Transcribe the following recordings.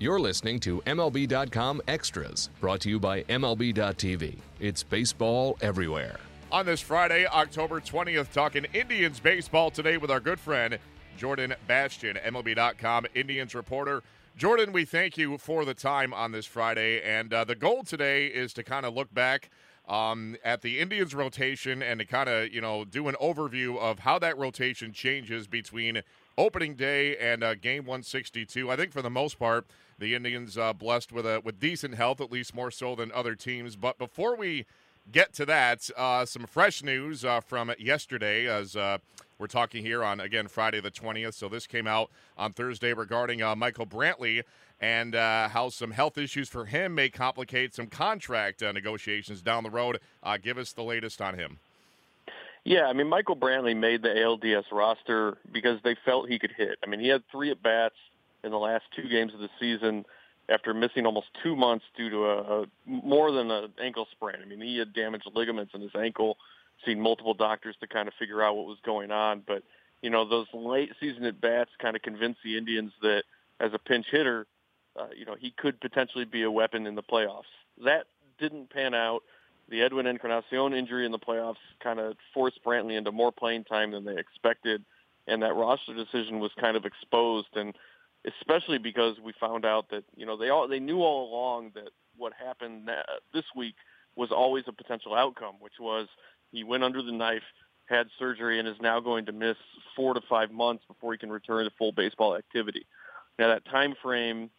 You're listening to MLB.com Extras, brought to you by MLB.tv. It's baseball everywhere. On this Friday, October 20th, talking Indians baseball today with our good friend Jordan Bastian, MLB.com Indians reporter. Jordan, we thank you for the time on this Friday. And uh, the goal today is to kind of look back um, at the Indians rotation and to kind of, you know, do an overview of how that rotation changes between opening day and uh, game 162. I think for the most part, the Indians uh, blessed with a with decent health, at least more so than other teams. But before we get to that, uh, some fresh news uh, from yesterday as uh, we're talking here on, again, Friday the 20th. So this came out on Thursday regarding uh, Michael Brantley and uh, how some health issues for him may complicate some contract uh, negotiations down the road. give us the latest on him. Yeah, I mean, Michael Brantley made the ALDS roster because they felt he could hit. I mean, he had three at bats in the last two games of the season after missing almost two months due to a, a more than an ankle sprain. I mean, he had damaged ligaments in his ankle. Seen multiple doctors to kind of figure out what was going on, but you know those late season at bats kind of convinced the Indians that as a pinch hitter, uh, you know he could potentially be a weapon in the playoffs. That didn't pan out. The Edwin Encarnacion injury in the playoffs kind of forced Brantley into more playing time than they expected, and that roster decision was kind of exposed. And especially because we found out that you know they all they knew all along that what happened this week was always a potential outcome, which was he went under the knife, had surgery, and is now going to miss four to five months before he can return to full baseball activity. Now that time frame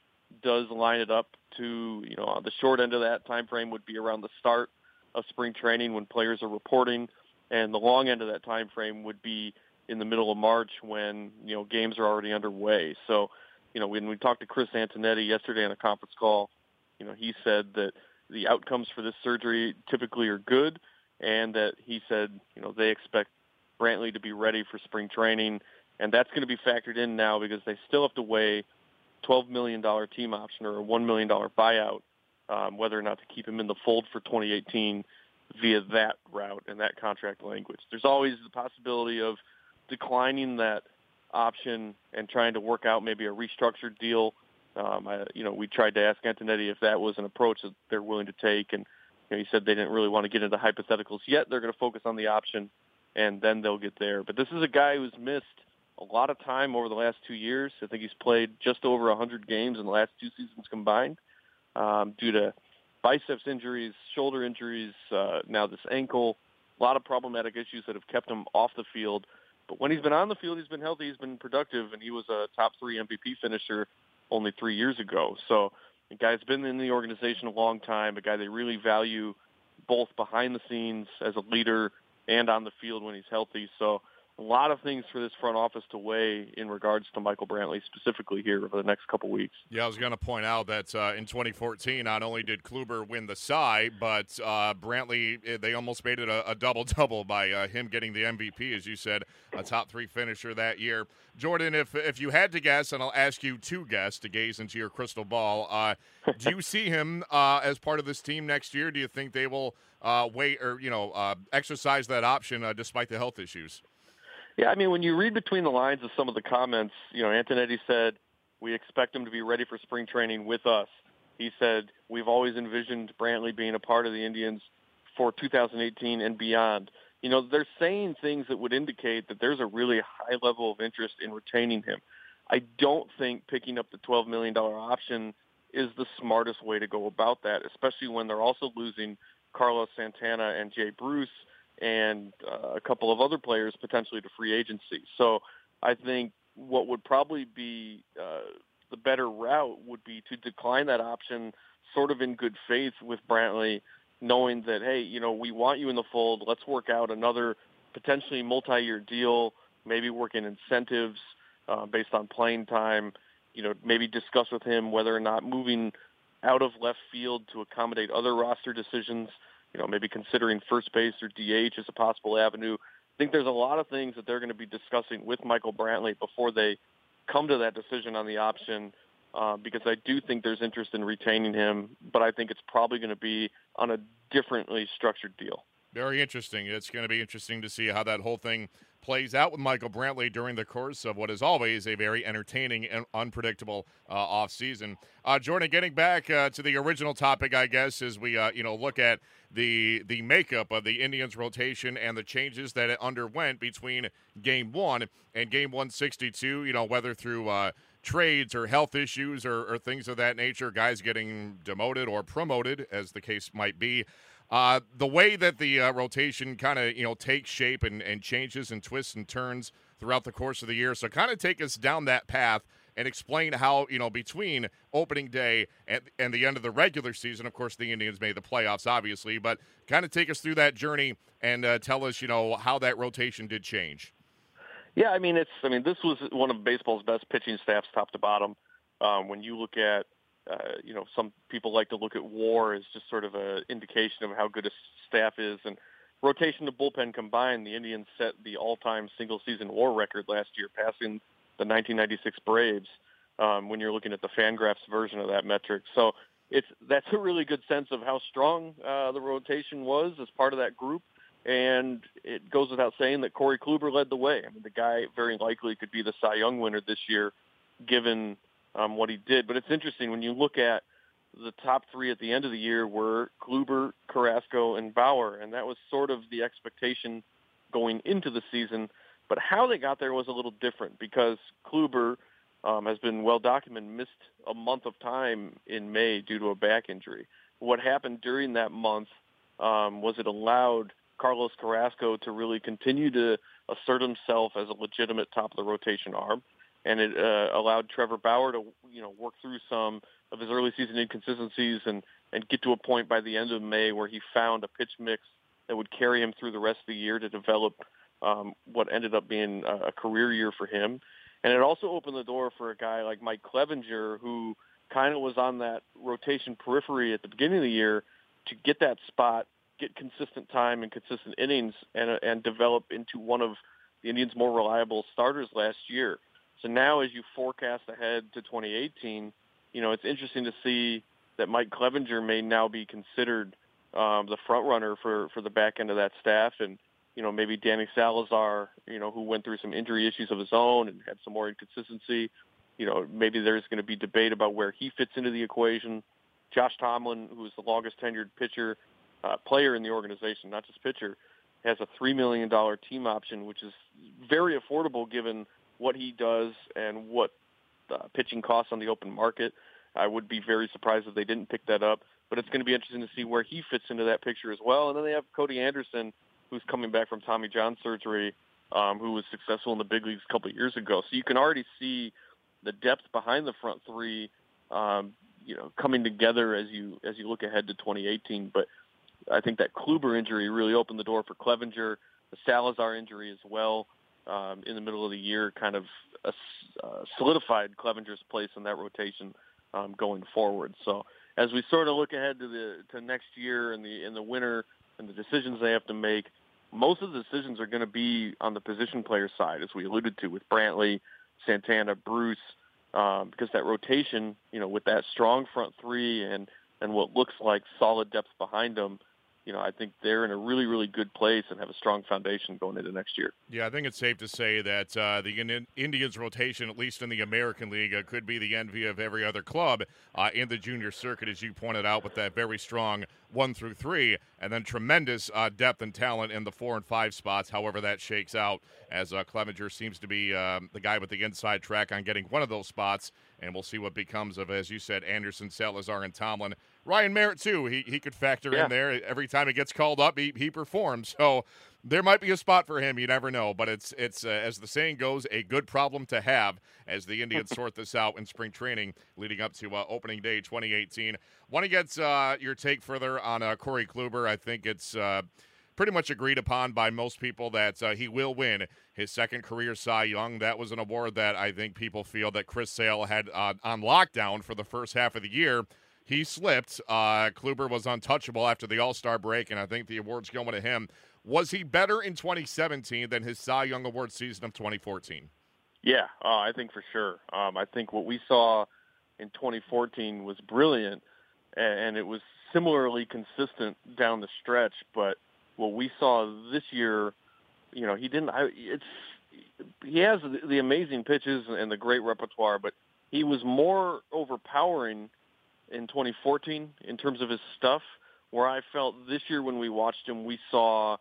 does line it up to you know the short end of that time frame would be around the start of spring training when players are reporting, and the long end of that time frame would be in the middle of March when you know games are already underway. So you know, when we talked to Chris Antonetti yesterday on a conference call, you know, he said that the outcomes for this surgery typically are good, and that he said, you know, they expect Brantley to be ready for spring training, and that's going to be factored in now because they still have to weigh $12 million team option or a $1 million buyout, um, whether or not to keep him in the fold for 2018 via that route and that contract language. There's always the possibility of declining that option and trying to work out maybe a restructured deal. Um, I, you know, we tried to ask Antonetti if that was an approach that they're willing to take, and you know, he said they didn't really want to get into hypotheticals yet. They're going to focus on the option, and then they'll get there. But this is a guy who's missed a lot of time over the last two years. I think he's played just over 100 games in the last two seasons combined um, due to biceps injuries, shoulder injuries, uh, now this ankle, a lot of problematic issues that have kept him off the field. But when he's been on the field, he's been healthy, he's been productive, and he was a top three MVP finisher only three years ago. So the guy's been in the organization a long time, a guy they really value both behind the scenes as a leader and on the field when he's healthy. So a lot of things for this front office to weigh in regards to Michael Brantley specifically here over the next couple weeks. Yeah, I was going to point out that uh, in 2014, not only did Kluber win the Cy, but uh, Brantley eh, they almost made it a, a double double by uh, him getting the MVP, as you said, a top three finisher that year. Jordan, if if you had to guess, and I'll ask you to guess to gaze into your crystal ball, uh, do you see him uh, as part of this team next year? Do you think they will uh, wait or you know exercise that option despite the health issues? Yeah, I mean, when you read between the lines of some of the comments, you know, Antonetti said, we expect him to be ready for spring training with us. He said, we've always envisioned Brantley being a part of the Indians for 2018 and beyond. You know, they're saying things that would indicate that there's a really high level of interest in retaining him. I don't think picking up the $12 million option is the smartest way to go about that, especially when they're also losing Carlos Santana and Jay Bruce – and uh, a couple of other players potentially to free agency. So I think what would probably be uh, the better route would be to decline that option sort of in good faith with Brantley, knowing that, hey, you know, we want you in the fold. Let's work out another potentially multi-year deal, maybe work in incentives uh, based on playing time, you know, maybe discuss with him whether or not moving out of left field to accommodate other roster decisions – you know, maybe considering first base or DH as a possible avenue. I think there's a lot of things that they're going to be discussing with Michael Brantley before they come to that decision on the option uh, because I do think there's interest in retaining him, but I think it's probably going to be on a differently structured deal. Very interesting. It's going to be interesting to see how that whole thing plays out with Michael Brantley during the course of what is always a very entertaining and unpredictable uh, off season. Uh, Jordan, getting back uh, to the original topic, I guess, as we uh, you know look at the the makeup of the Indians rotation and the changes that it underwent between Game One and Game One Sixty Two. You know whether through uh, trades or health issues or, or, things of that nature, guys getting demoted or promoted, as the case might be. Uh, the way that the uh, rotation kind of you know takes shape and, and changes and twists and turns throughout the course of the year. So kind of take us down that path and explain how you know between opening day and, and the end of the regular season. Of course, the Indians made the playoffs, obviously, but kind of take us through that journey and uh, tell us you know how that rotation did change. Yeah, I mean it's I mean this was one of baseball's best pitching staffs, top to bottom. Um, when you look at uh, you know, some people like to look at WAR as just sort of an indication of how good a staff is. And rotation to bullpen combined, the Indians set the all-time single-season WAR record last year, passing the 1996 Braves. Um, when you're looking at the Fangraphs version of that metric, so it's that's a really good sense of how strong uh, the rotation was as part of that group. And it goes without saying that Corey Kluber led the way. I mean, the guy very likely could be the Cy Young winner this year, given um, what he did. But it's interesting when you look at the top three at the end of the year were Kluber, Carrasco, and Bauer, and that was sort of the expectation going into the season. But how they got there was a little different because Kluber um, has been well documented, missed a month of time in May due to a back injury. What happened during that month um, was it allowed Carlos Carrasco to really continue to assert himself as a legitimate top of the rotation arm and it uh, allowed Trevor Bauer to you know work through some of his early season inconsistencies and and get to a point by the end of May where he found a pitch mix that would carry him through the rest of the year to develop um, what ended up being a, career year for him. And it also opened the door for a guy like Mike Clevinger, who kind of was on that rotation periphery at the beginning of the year, to get that spot, get consistent time and consistent innings, and and develop into one of the Indians' more reliable starters last year. So now as you forecast ahead to 2018, you know, it's interesting to see that Mike Clevinger may now be considered um, the front runner for, for the back end of that staff. And, you know, maybe Danny Salazar, you know, who went through some injury issues of his own and had some more inconsistency. You know, maybe there's going to be debate about where he fits into the equation. Josh Tomlin, who is the longest tenured pitcher, uh, player in the organization, not just pitcher, has a $3 million team option, which is very affordable given what he does and what uh, pitching costs on the open market. I would be very surprised if they didn't pick that up. But it's going to be interesting to see where he fits into that picture as well. And then they have Cody Anderson, who's coming back from Tommy John surgery, um, who was successful in the big leagues a couple of years ago. So you can already see the depth behind the front three, um, you know, coming together as you as you look ahead to 2018. But I think that Kluber injury really opened the door for Clevinger. The Salazar injury as well um, in the middle of the year kind of uh, uh, solidified Clevinger's place in that rotation um, going forward. So as we sort of look ahead to the to next year and the in the winter and the decisions they have to make, most of the decisions are going to be on the position player side, as we alluded to with Brantley, Santana, Bruce, um, because that rotation, you know, with that strong front three and and what looks like solid depth behind them, you know, I think they're in a really, really good place and have a strong foundation going into next year. Yeah, I think it's safe to say that uh, the Indians' rotation, at least in the American League, uh, could be the envy of every other club uh, in the junior circuit, as you pointed out, with that very strong one through three, and then tremendous uh, depth and talent in the four and five spots. However, that shakes out, as uh, Clevinger seems to be um, the guy with the inside track on getting one of those spots, and we'll see what becomes of, as you said, Anderson, Salazar, and Tomlin Ryan Merritt too. He he could factor yeah. in there every time he gets called up. He he performs. So there might be a spot for him. You never know. But it's it's uh, as the saying goes, a good problem to have as the Indians sort this out in spring training leading up to uh, opening day 2018. Want to get uh, your take further on uh, Corey Kluber? I think it's. Uh, pretty much agreed upon by most people that uh, he will win his second career Cy Young. That was an award that I think people feel that Chris Sale had uh, on lockdown for the first half of the year he slipped. Uh, Kluber was untouchable after the All Star break, and I think the award's going to him. Was he better in 2017 than his Cy Young Award season of 2014? Yeah, uh, I think for sure. Um, I think what we saw in 2014 was brilliant, and, and it was similarly consistent down the stretch. But what we saw this year you know, he didn't. I, it's he has the, the amazing pitches and the great repertoire, but he was more overpowering in 2014 in terms of his stuff. Where I felt this year when we watched him, we saw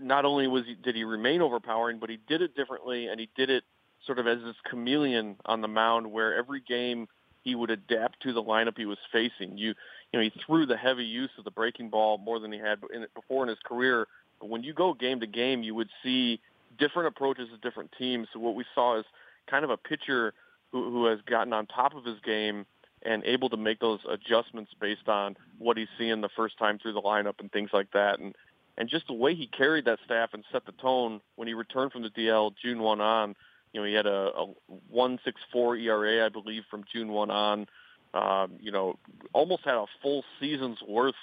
not only was he, did he remain overpowering, but he did it differently, and he did it sort of as this chameleon on the mound, where every game he would adapt to the lineup he was facing. You, you know, he threw the heavy use of the breaking ball more than he had in, before in his career. But when you go game to game, you would see different approaches to different teams. So what we saw is kind of a pitcher who, who has gotten on top of his game and able to make those adjustments based on what he's seeing the first time through the lineup and things like that. And and just the way he carried that staff and set the tone when he returned from the DL June one on. You know, he had a, a 1.64 ERA, I believe, from June one on. Um, you know, almost had a full season's worth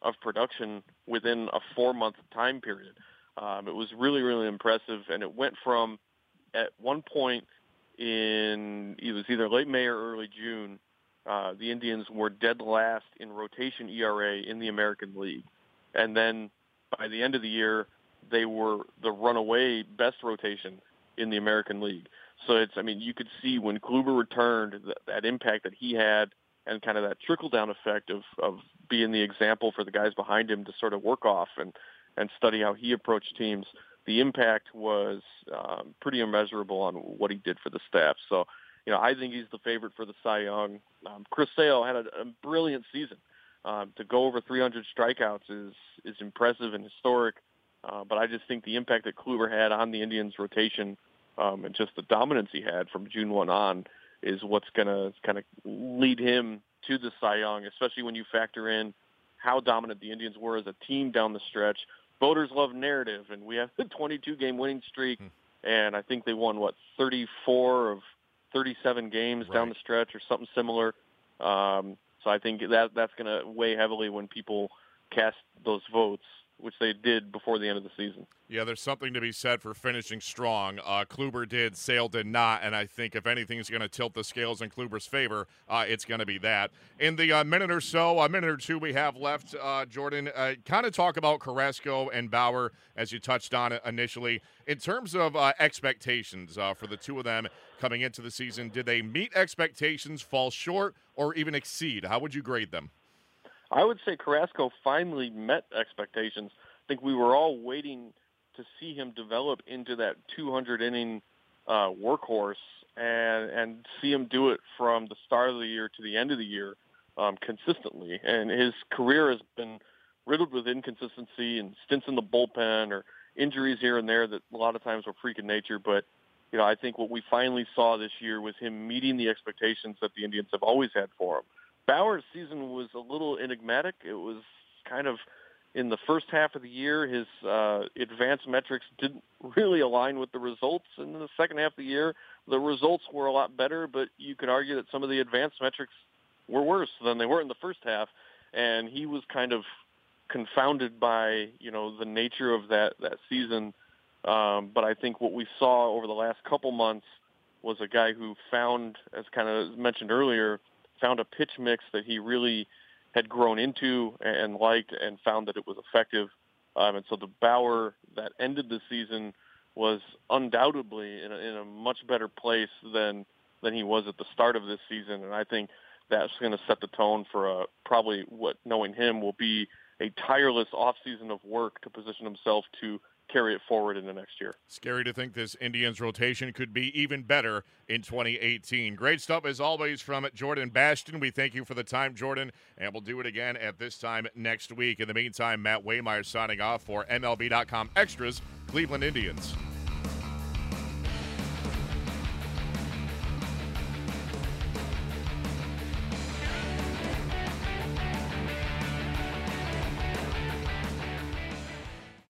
of production within a four month time period. Um, it was really, really impressive, and it went from at one point in it was either late May or early June. Uh, the Indians were dead last in rotation ERA in the American League, and then by the end of the year, they were the runaway best rotation in the American League. So it's, I mean, you could see when Kluber returned that, that impact that he had and kind of that trickle down effect of, of being the example for the guys behind him to sort of work off and, and study how he approached teams. The impact was um, pretty immeasurable on what he did for the staff. So, you know, I think he's the favorite for the Cy Young. Um, Chris Sale had a, a brilliant season. Um, to go over 300 strikeouts is is impressive and historic. Uh, but I just think the impact that Kluber had on the Indians' rotation um, and just the dominance he had from June 1 on is what's going to kind of lead him to the Cy Young, especially when you factor in how dominant the Indians were as a team down the stretch. Voters love narrative, and we have the 22-game winning streak, hmm. and I think they won what 34 of 37 games right. down the stretch or something similar. Um, so I think that that's going to weigh heavily when people cast those votes which they did before the end of the season. Yeah, there's something to be said for finishing strong. Uh, Kluber did, Sale did not, and I think if anything's going to tilt the scales in Kluber's favor, uh, it's going to be that. In the uh, minute or so, a minute or two we have left, uh, Jordan, uh, kind of talk about Carrasco and Bauer as you touched on it initially. In terms of uh, expectations for the two of them coming into the season, did they meet expectations, fall short, or even exceed? How would you grade them? I would say Carrasco finally met expectations. I think we were all waiting to see him develop into that 200 inning uh, workhorse and and see him do it from the start of the year to the end of the year um, consistently. And his career has been riddled with inconsistency and stints in the bullpen or injuries here and there that a lot of times were freak in nature. But you know, I think what we finally saw this year was him meeting the expectations that the Indians have always had for him. Bauer's season was a little enigmatic. It was kind of in the first half of the year, his uh, advanced metrics didn't really align with the results. And in the second half of the year, the results were a lot better, but you could argue that some of the advanced metrics were worse than they were in the first half. And he was kind of confounded by, you know, the nature of that, that season. Um, but I think what we saw over the last couple months was a guy who found, as kind of mentioned earlier, found a pitch mix that he really had grown into and liked and found that it was effective. Um, and so the Bauer that ended the season was undoubtedly in a, in a much better place than than he was at the start of this season. And I think that's going to set the tone for a, probably what knowing him will be a tireless off season of work to position himself to carry it forward in the next year. Scary to think this Indians rotation could be even better in 2018. Great stuff as always from Jordan Bastian. We thank you for the time, Jordan, and we'll do it again at this time next week. In the meantime, Matt Waymeyer signing off for MLB.com Extras, Cleveland Indians.